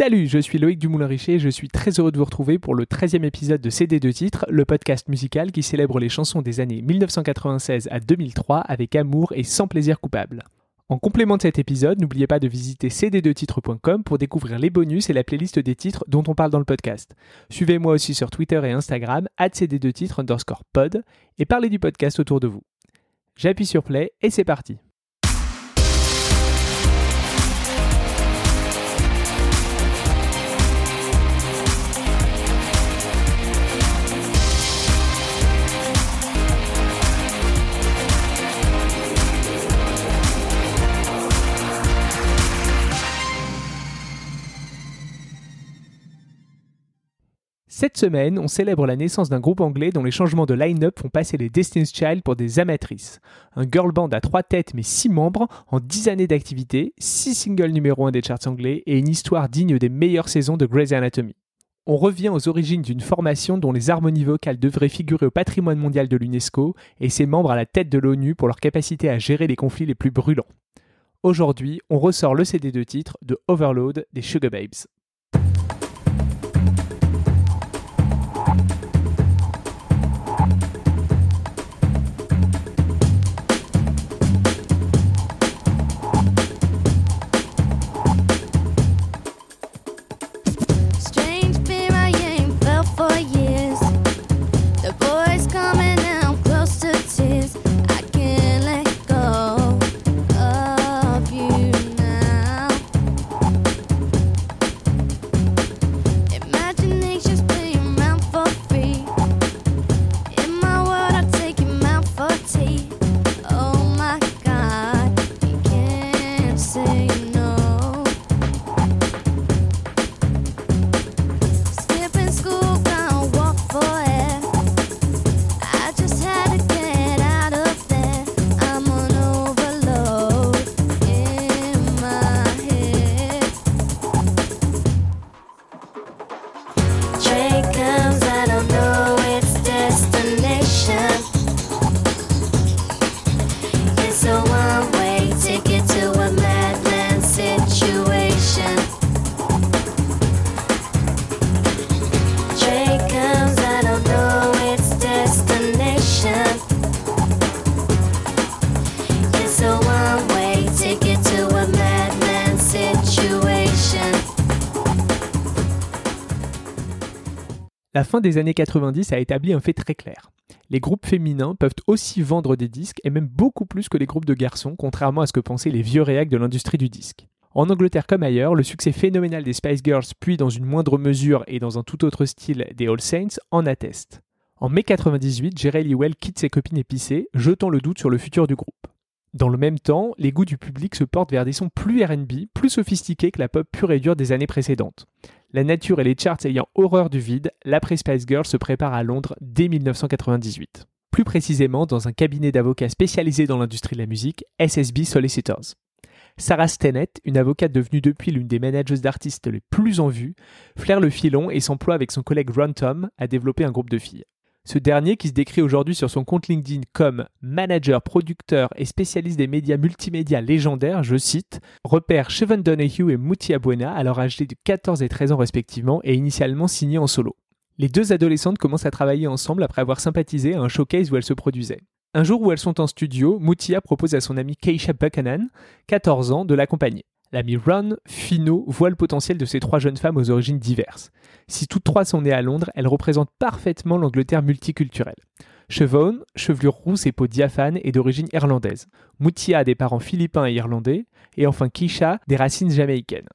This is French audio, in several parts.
Salut, je suis Loïc Dumoulin-Richer et je suis très heureux de vous retrouver pour le 13e épisode de CD de titres, le podcast musical qui célèbre les chansons des années 1996 à 2003 avec amour et sans plaisir coupable. En complément de cet épisode, n'oubliez pas de visiter cd2titres.com pour découvrir les bonus et la playlist des titres dont on parle dans le podcast. Suivez-moi aussi sur Twitter et Instagram, cd2titres underscore pod, et parlez du podcast autour de vous. J'appuie sur play et c'est parti. Cette semaine, on célèbre la naissance d'un groupe anglais dont les changements de line-up font passer les Destiny's Child pour des amatrices. Un girl band à trois têtes mais six membres, en dix années d'activité, six singles numéro 1 des charts anglais et une histoire digne des meilleures saisons de Grey's Anatomy. On revient aux origines d'une formation dont les harmonies vocales devraient figurer au patrimoine mondial de l'UNESCO et ses membres à la tête de l'ONU pour leur capacité à gérer les conflits les plus brûlants. Aujourd'hui, on ressort le CD de titre de Overload des Sugar Babes. La fin des années 90 a établi un fait très clair. Les groupes féminins peuvent aussi vendre des disques et même beaucoup plus que les groupes de garçons, contrairement à ce que pensaient les vieux réacs de l'industrie du disque. En Angleterre comme ailleurs, le succès phénoménal des Spice Girls, puis dans une moindre mesure et dans un tout autre style des All Saints, en atteste. En mai 98, Jerry Lewell quitte ses copines épicées, jetant le doute sur le futur du groupe. Dans le même temps, les goûts du public se portent vers des sons plus RB, plus sophistiqués que la pop pure et dure des années précédentes. La nature et les charts ayant horreur du vide, l'après Spice Girl se prépare à Londres dès 1998. Plus précisément dans un cabinet d'avocats spécialisé dans l'industrie de la musique, SSB Solicitors. Sarah Stennett, une avocate devenue depuis l'une des managers d'artistes les plus en vue, flaire le filon et s'emploie avec son collègue Ron Tom à développer un groupe de filles. Ce dernier, qui se décrit aujourd'hui sur son compte LinkedIn comme manager, producteur et spécialiste des médias multimédia légendaires, je cite, repère Chevon Donahue et Mutia Buena, alors âgés de 14 et 13 ans respectivement, et initialement signés en solo. Les deux adolescentes commencent à travailler ensemble après avoir sympathisé à un showcase où elles se produisaient. Un jour où elles sont en studio, Mutia propose à son amie Keisha Buchanan, 14 ans, de l'accompagner. L'ami Ron Fino voit le potentiel de ces trois jeunes femmes aux origines diverses. Si toutes trois sont nées à Londres, elles représentent parfaitement l'Angleterre multiculturelle. Chevone, chevelure rousse et peau diaphane, est d'origine irlandaise. Mutia a des parents philippins et irlandais. Et enfin Kisha, des racines jamaïcaines.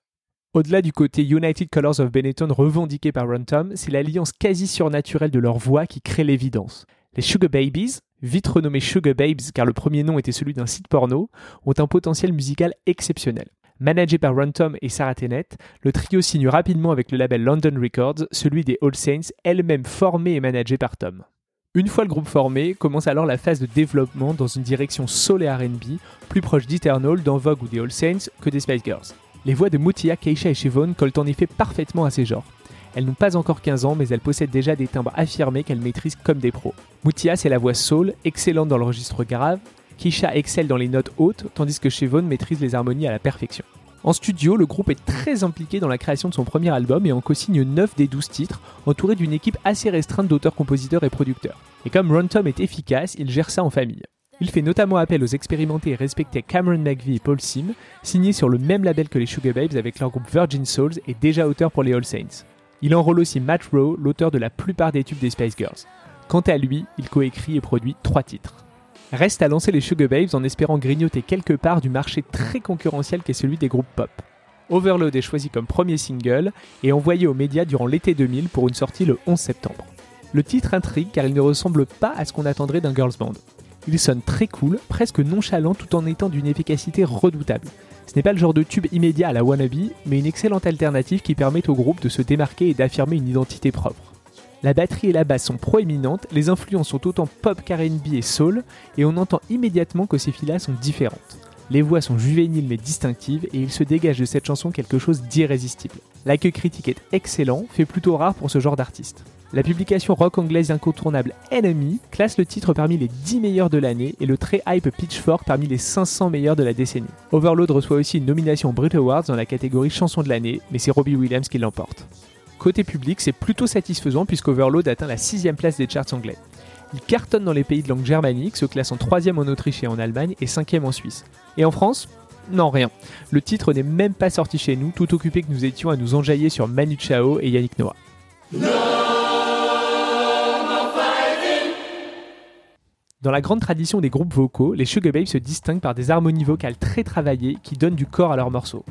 Au-delà du côté United Colors of Benetton revendiqué par Ron Tom, c'est l'alliance quasi surnaturelle de leur voix qui crée l'évidence. Les Sugar Babies, vite renommés Sugar Babes car le premier nom était celui d'un site porno, ont un potentiel musical exceptionnel. Managé par Ron Tom et Sarah Tennant, le trio signe rapidement avec le label London Records, celui des All Saints, elle-même formée et managée par Tom. Une fois le groupe formé, commence alors la phase de développement dans une direction soul et R&B, plus proche d'Eternal, d'En Vogue ou des All Saints que des Spice Girls. Les voix de Mutia, Keisha et Chevon collent en effet parfaitement à ces genres. Elles n'ont pas encore 15 ans, mais elles possèdent déjà des timbres affirmés qu'elles maîtrisent comme des pros. Mutia, c'est la voix soul, excellente dans le registre grave, Kisha excelle dans les notes hautes, tandis que Chevon maîtrise les harmonies à la perfection. En studio, le groupe est très impliqué dans la création de son premier album et en co-signe 9 des 12 titres, entouré d'une équipe assez restreinte d'auteurs, compositeurs et producteurs. Et comme Ron Tom est efficace, il gère ça en famille. Il fait notamment appel aux expérimentés et respectés Cameron McVie et Paul Sim, signés sur le même label que les Sugar Babes avec leur groupe Virgin Souls et déjà auteur pour les All Saints. Il enrôle aussi Matt Rowe, l'auteur de la plupart des tubes des Spice Girls. Quant à lui, il coécrit et produit trois titres. Reste à lancer les Sugar Babes en espérant grignoter quelque part du marché très concurrentiel qu'est celui des groupes pop. Overload est choisi comme premier single et envoyé aux médias durant l'été 2000 pour une sortie le 11 septembre. Le titre intrigue car il ne ressemble pas à ce qu'on attendrait d'un girls band. Il sonne très cool, presque nonchalant tout en étant d'une efficacité redoutable. Ce n'est pas le genre de tube immédiat à la wannabe, mais une excellente alternative qui permet au groupe de se démarquer et d'affirmer une identité propre. La batterie et la basse sont proéminentes, les influences sont autant pop qu'R&B et soul, et on entend immédiatement que ces filles-là sont différentes. Les voix sont juvéniles mais distinctives et il se dégage de cette chanson quelque chose d'irrésistible. L'accueil critique est excellent, fait plutôt rare pour ce genre d'artiste. La publication rock anglaise incontournable Enemy classe le titre parmi les 10 meilleurs de l'année et le très hype Pitchfork parmi les 500 meilleurs de la décennie. Overload reçoit aussi une nomination Brit Awards dans la catégorie chanson de l'année, mais c'est Robbie Williams qui l'emporte. Côté public, c'est plutôt satisfaisant puisqu'Overload atteint la 6 place des charts anglais. Il cartonne dans les pays de langue germanique, se en 3 en Autriche et en Allemagne et 5 en Suisse. Et en France? Non, rien. Le titre n'est même pas sorti chez nous, tout occupé que nous étions à nous enjailler sur Manu Chao et Yannick Noah. Dans la grande tradition des groupes vocaux, les Sugar Babes se distinguent par des harmonies vocales très travaillées qui donnent du corps à leurs morceaux.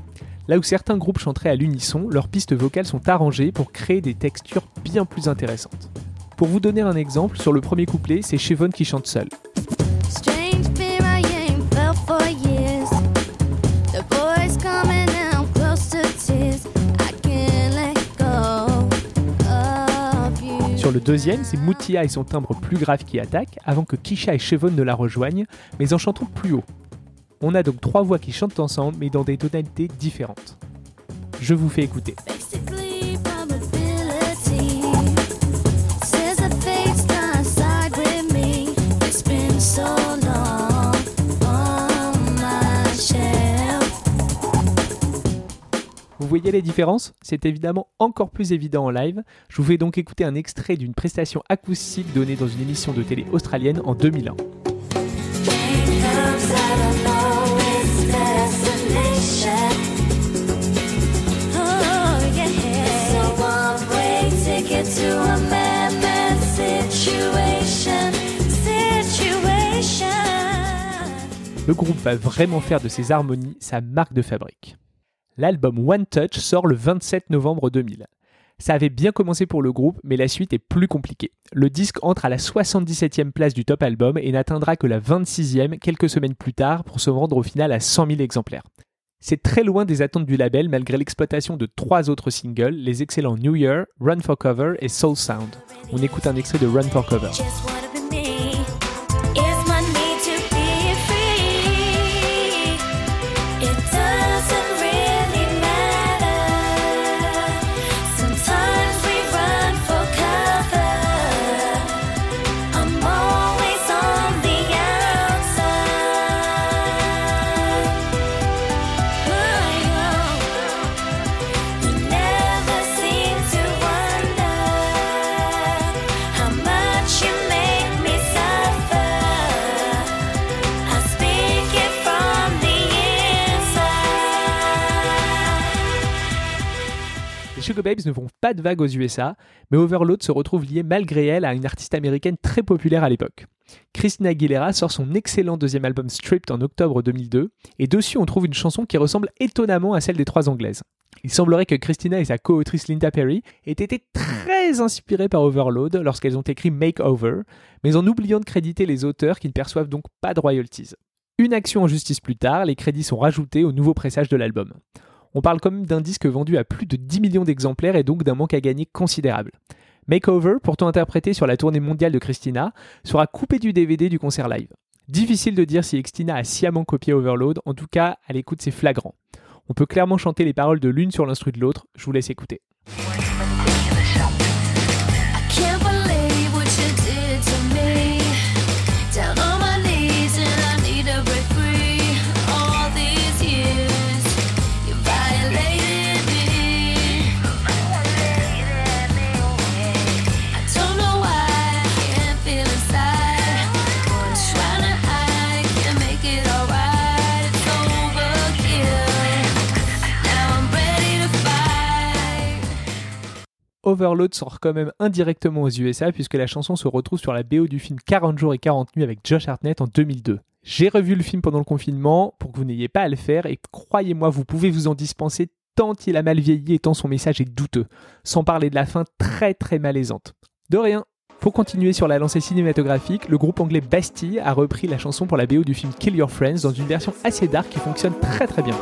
Là où certains groupes chanteraient à l'unisson, leurs pistes vocales sont arrangées pour créer des textures bien plus intéressantes. Pour vous donner un exemple, sur le premier couplet, c'est Chevon qui chante seul. Sur le deuxième, c'est Moutia et son timbre plus grave qui attaquent, avant que Kisha et Chevon ne la rejoignent, mais en chantant plus haut. On a donc trois voix qui chantent ensemble, mais dans des tonalités différentes. Je vous fais écouter. Vous voyez les différences? C'est évidemment encore plus évident en live. Je vous fais donc écouter un extrait d'une prestation acoustique donnée dans une émission de télé australienne en 2001. Le groupe va vraiment faire de ses harmonies sa marque de fabrique. L'album One Touch sort le 27 novembre 2000. Ça avait bien commencé pour le groupe, mais la suite est plus compliquée. Le disque entre à la 77e place du top album et n'atteindra que la 26e quelques semaines plus tard pour se vendre au final à 100 000 exemplaires. C'est très loin des attentes du label malgré l'exploitation de trois autres singles, les excellents New Year, Run for Cover et Soul Sound. On écoute un extrait de Run for Cover. Babes ne font pas de vague aux USA, mais Overload se retrouve lié malgré elle à une artiste américaine très populaire à l'époque. Christina Aguilera sort son excellent deuxième album Stripped en octobre 2002, et dessus on trouve une chanson qui ressemble étonnamment à celle des trois anglaises. Il semblerait que Christina et sa co-autrice Linda Perry aient été très inspirées par Overload lorsqu'elles ont écrit Makeover, mais en oubliant de créditer les auteurs qui ne perçoivent donc pas de royalties. Une action en justice plus tard, les crédits sont rajoutés au nouveau pressage de l'album. On parle quand même d'un disque vendu à plus de 10 millions d'exemplaires et donc d'un manque à gagner considérable. Makeover, pourtant interprété sur la tournée mondiale de Christina, sera coupé du DVD du concert live. Difficile de dire si Christina a sciemment copié Overload, en tout cas, à l'écoute c'est flagrant. On peut clairement chanter les paroles de l'une sur l'instru de l'autre, je vous laisse écouter. Overload sort quand même indirectement aux USA puisque la chanson se retrouve sur la BO du film 40 jours et 40 nuits avec Josh Hartnett en 2002. J'ai revu le film pendant le confinement pour que vous n'ayez pas à le faire et croyez-moi, vous pouvez vous en dispenser tant il a mal vieilli et tant son message est douteux, sans parler de la fin très très malaisante. De rien pour continuer sur la lancée cinématographique, le groupe anglais Bastille a repris la chanson pour la BO du film Kill Your Friends dans une version assez dark qui fonctionne très très bien.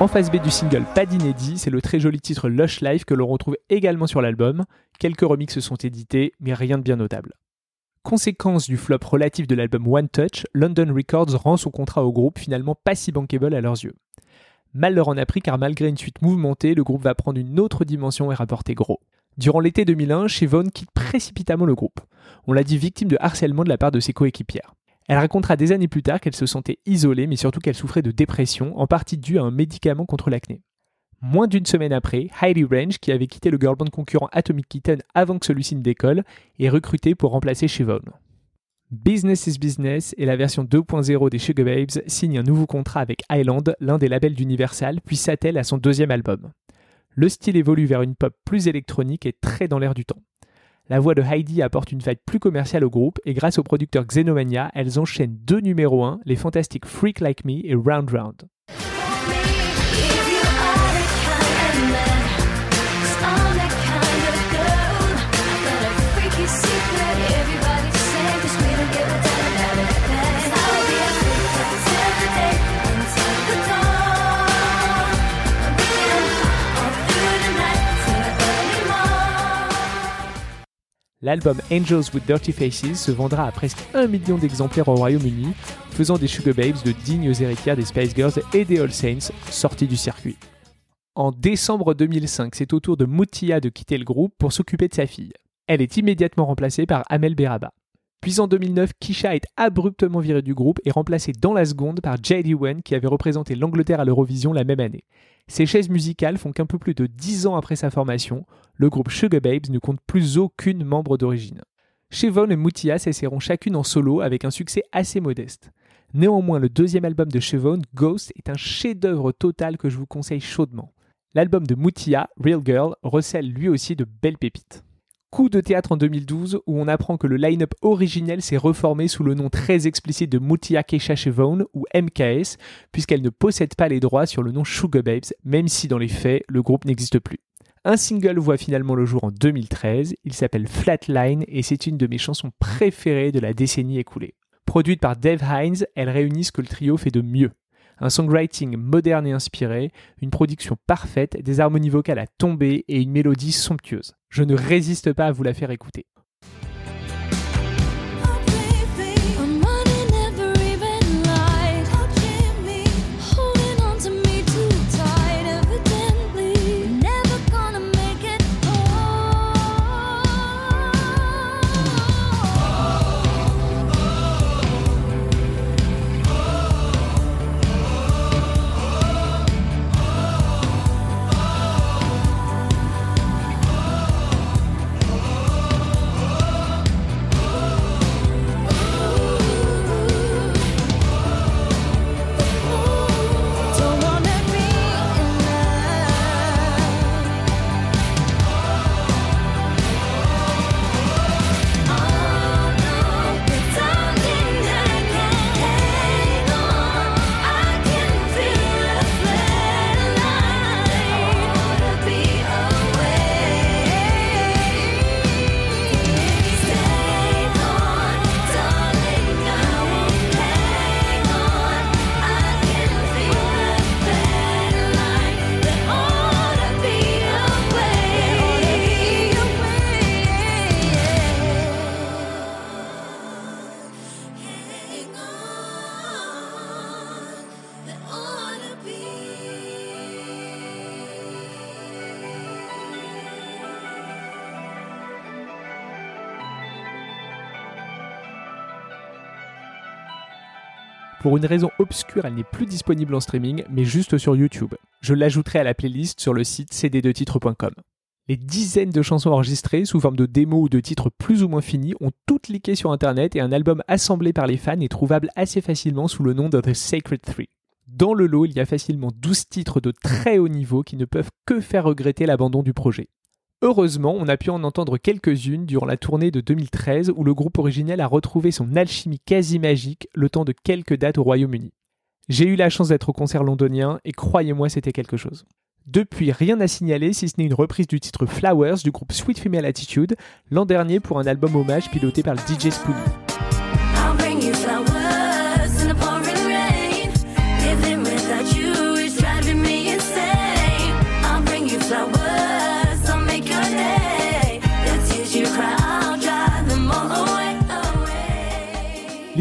En face B du single Pas d'inédit, c'est le très joli titre Lush Life que l'on retrouve également sur l'album. Quelques remixes sont édités, mais rien de bien notable. Conséquence du flop relatif de l'album One Touch, London Records rend son contrat au groupe finalement pas si bankable à leurs yeux. Mal leur en a pris car malgré une suite mouvementée, le groupe va prendre une autre dimension et rapporter gros. Durant l'été 2001, Siobhan quitte précipitamment le groupe. On l'a dit victime de harcèlement de la part de ses coéquipières. Elle racontera des années plus tard qu'elle se sentait isolée, mais surtout qu'elle souffrait de dépression, en partie due à un médicament contre l'acné. Moins d'une semaine après, Heidi Range, qui avait quitté le girl band concurrent Atomic Kitten avant que celui-ci ne décolle, est recrutée pour remplacer Siobhan. Business is Business et la version 2.0 des Sugar Babes signe un nouveau contrat avec Island, l'un des labels d'Universal, puis s'attelle à son deuxième album. Le style évolue vers une pop plus électronique et très dans l'air du temps. La voix de Heidi apporte une vibe plus commerciale au groupe et grâce au producteur Xenomania, elles enchaînent deux numéros 1, les fantastiques Freak Like Me et Round Round. L'album Angels with Dirty Faces se vendra à presque un million d'exemplaires au Royaume-Uni, faisant des Sugar Babes de dignes héritières des Spice Girls et des All Saints, sortis du circuit. En décembre 2005, c'est au tour de Moutia de quitter le groupe pour s'occuper de sa fille. Elle est immédiatement remplacée par Amel Beraba. Puis en 2009, Kisha est abruptement virée du groupe et remplacée dans la seconde par J.D. Wen qui avait représenté l'Angleterre à l'Eurovision la même année. Ces chaises musicales font qu'un peu plus de 10 ans après sa formation, le groupe Sugar Babes ne compte plus aucune membre d'origine. Chevon et Moutia s'essaieront chacune en solo avec un succès assez modeste. Néanmoins, le deuxième album de Chevon, Ghost, est un chef-d'œuvre total que je vous conseille chaudement. L'album de Moutia, Real Girl, recèle lui aussi de belles pépites. Coup de théâtre en 2012 où on apprend que le line-up originel s'est reformé sous le nom très explicite de Mutia Keisha ou MKS, puisqu'elle ne possède pas les droits sur le nom Sugar Babes, même si dans les faits, le groupe n'existe plus. Un single voit finalement le jour en 2013, il s'appelle Flatline et c'est une de mes chansons préférées de la décennie écoulée. Produite par Dave Hines, elle réunit ce que le trio fait de mieux un songwriting moderne et inspiré, une production parfaite, des harmonies vocales à tomber et une mélodie somptueuse. Je ne résiste pas à vous la faire écouter. Pour une raison obscure, elle n'est plus disponible en streaming, mais juste sur YouTube. Je l'ajouterai à la playlist sur le site cd2titres.com. Les dizaines de chansons enregistrées sous forme de démos ou de titres plus ou moins finis ont toutes leaké sur internet et un album assemblé par les fans est trouvable assez facilement sous le nom de The Sacred Three. Dans le lot, il y a facilement 12 titres de très haut niveau qui ne peuvent que faire regretter l'abandon du projet. Heureusement, on a pu en entendre quelques-unes durant la tournée de 2013 où le groupe originel a retrouvé son alchimie quasi magique le temps de quelques dates au Royaume-Uni. J'ai eu la chance d'être au concert londonien et croyez-moi, c'était quelque chose. Depuis, rien à signaler si ce n'est une reprise du titre Flowers du groupe Sweet Female Attitude l'an dernier pour un album hommage piloté par le DJ Spoonie.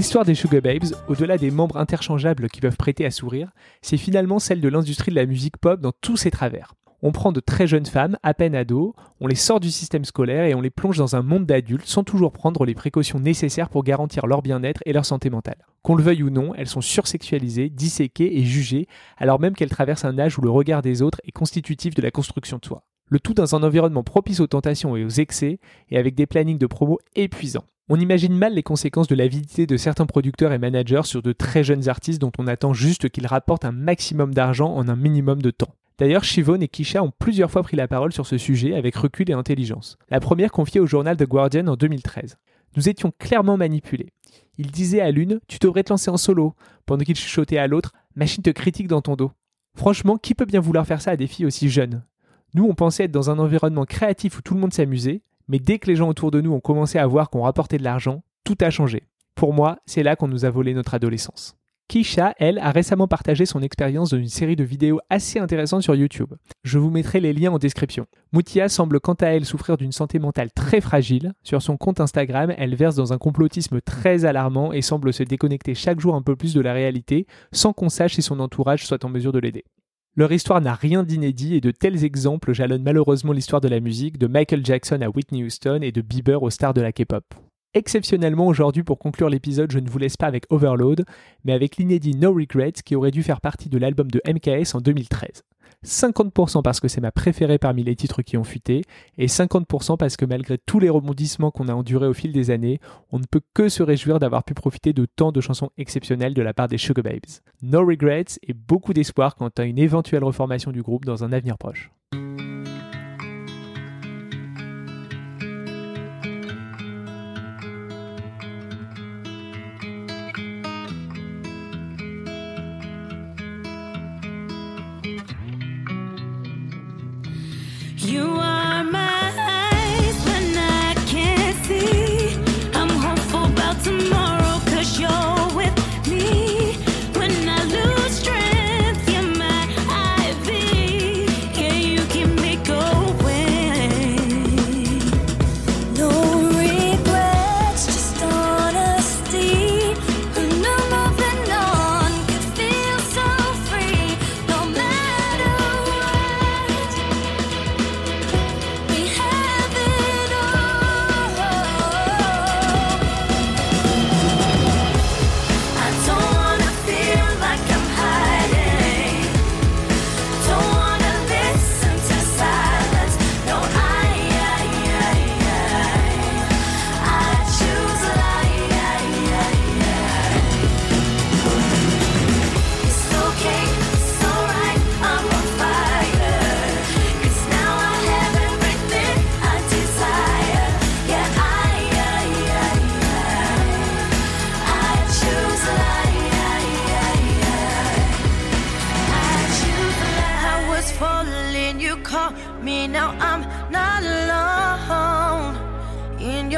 L'histoire des Sugar Babes, au-delà des membres interchangeables qui peuvent prêter à sourire, c'est finalement celle de l'industrie de la musique pop dans tous ses travers. On prend de très jeunes femmes, à peine ados, on les sort du système scolaire et on les plonge dans un monde d'adultes sans toujours prendre les précautions nécessaires pour garantir leur bien-être et leur santé mentale. Qu'on le veuille ou non, elles sont sursexualisées, disséquées et jugées, alors même qu'elles traversent un âge où le regard des autres est constitutif de la construction de soi. Le tout dans un environnement propice aux tentations et aux excès, et avec des plannings de promo épuisants. On imagine mal les conséquences de l'avidité de certains producteurs et managers sur de très jeunes artistes dont on attend juste qu'ils rapportent un maximum d'argent en un minimum de temps. D'ailleurs, Shivon et Kisha ont plusieurs fois pris la parole sur ce sujet avec recul et intelligence. La première confiée au journal The Guardian en 2013. Nous étions clairement manipulés. Il disait à l'une Tu devrais te lancer en solo, pendant qu'il chuchotait à l'autre Machine te critique dans ton dos. Franchement, qui peut bien vouloir faire ça à des filles aussi jeunes? Nous, on pensait être dans un environnement créatif où tout le monde s'amusait, mais dès que les gens autour de nous ont commencé à voir qu'on rapportait de l'argent, tout a changé. Pour moi, c'est là qu'on nous a volé notre adolescence. Kisha, elle, a récemment partagé son expérience dans une série de vidéos assez intéressantes sur YouTube. Je vous mettrai les liens en description. Moutia semble quant à elle souffrir d'une santé mentale très fragile. Sur son compte Instagram, elle verse dans un complotisme très alarmant et semble se déconnecter chaque jour un peu plus de la réalité, sans qu'on sache si son entourage soit en mesure de l'aider. Leur histoire n'a rien d'inédit et de tels exemples jalonnent malheureusement l'histoire de la musique, de Michael Jackson à Whitney Houston et de Bieber aux stars de la K-pop. Exceptionnellement aujourd'hui pour conclure l'épisode, je ne vous laisse pas avec Overload, mais avec l'inédit No Regrets qui aurait dû faire partie de l'album de MKS en 2013. 50% parce que c'est ma préférée parmi les titres qui ont fuité, et 50% parce que malgré tous les rebondissements qu'on a endurés au fil des années, on ne peut que se réjouir d'avoir pu profiter de tant de chansons exceptionnelles de la part des Sugar Babes. No regrets et beaucoup d'espoir quant à une éventuelle reformation du groupe dans un avenir proche.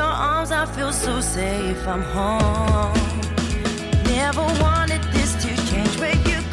your arms, I feel so safe. I'm home. Never wanted this to change, but you.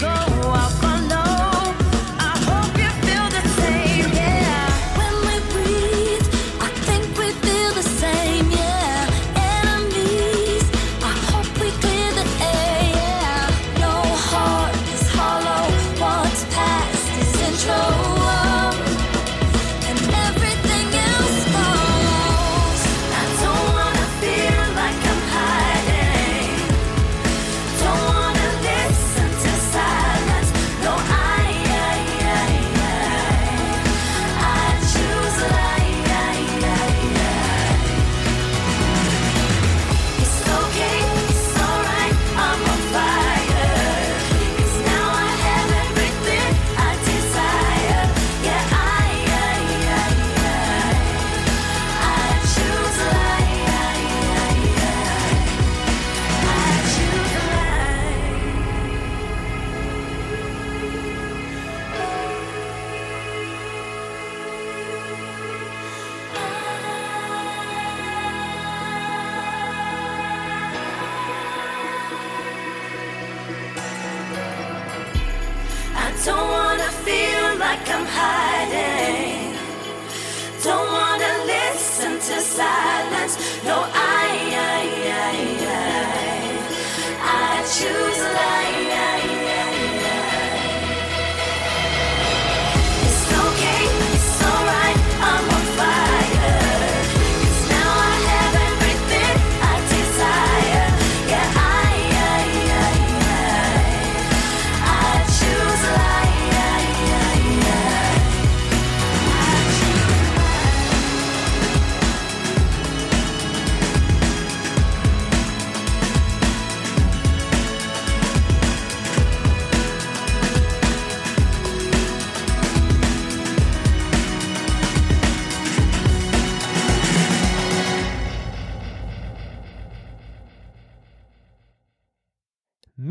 No, I,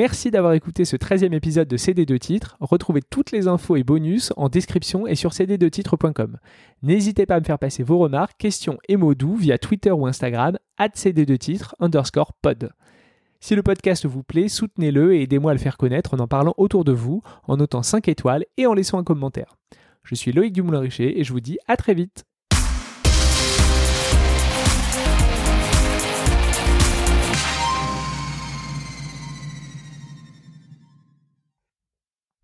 Merci d'avoir écouté ce 13e épisode de CD2 titres. Retrouvez toutes les infos et bonus en description et sur cd2titres.com. N'hésitez pas à me faire passer vos remarques, questions et mots doux via Twitter ou Instagram, cd2 titres underscore pod. Si le podcast vous plaît, soutenez-le et aidez-moi à le faire connaître en en parlant autour de vous, en notant 5 étoiles et en laissant un commentaire. Je suis Loïc Dumoulin-Richer et je vous dis à très vite